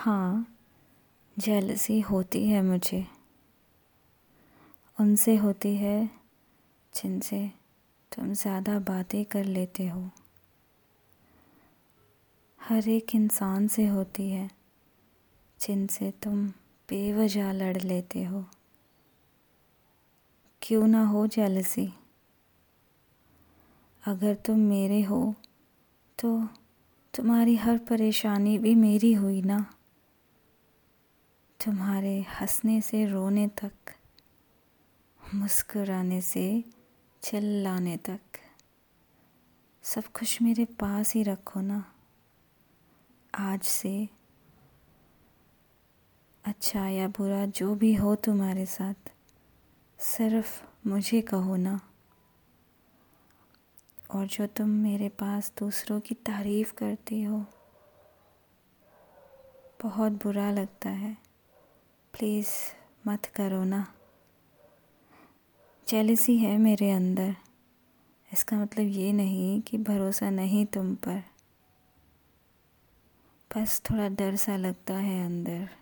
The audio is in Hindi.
हाँ जेलसी होती है मुझे। उनसे होती है जिनसे तुम ज़्यादा बातें कर लेते हो। हर एक इंसान से होती है जिनसे तुम बेवजह लड़ लेते हो। क्यों ना हो जेलसी अगर तुम मेरे हो तो तुम्हारी हर परेशानी भी मेरी हुई ना? तुम्हारे हंसने से, रोने तक, मुस्कुराने से, चिल्लाने तक। सब कुछ मेरे पास ही रखो ना। आज से अच्छा या बुरा, जो भी हो तुम्हारे साथ, सिर्फ़ मुझे कहो ना। और जो तुम मेरे पास दूसरों की तारीफ़ करती हो, बहुत बुरा लगता है। प्लीज़ मत करो ना। जेलसी है मेरे अंदर। इसका मतलब ये नहीं कि भरोसा नहीं तुम पर। बस थोड़ा डर सा लगता है अंदर।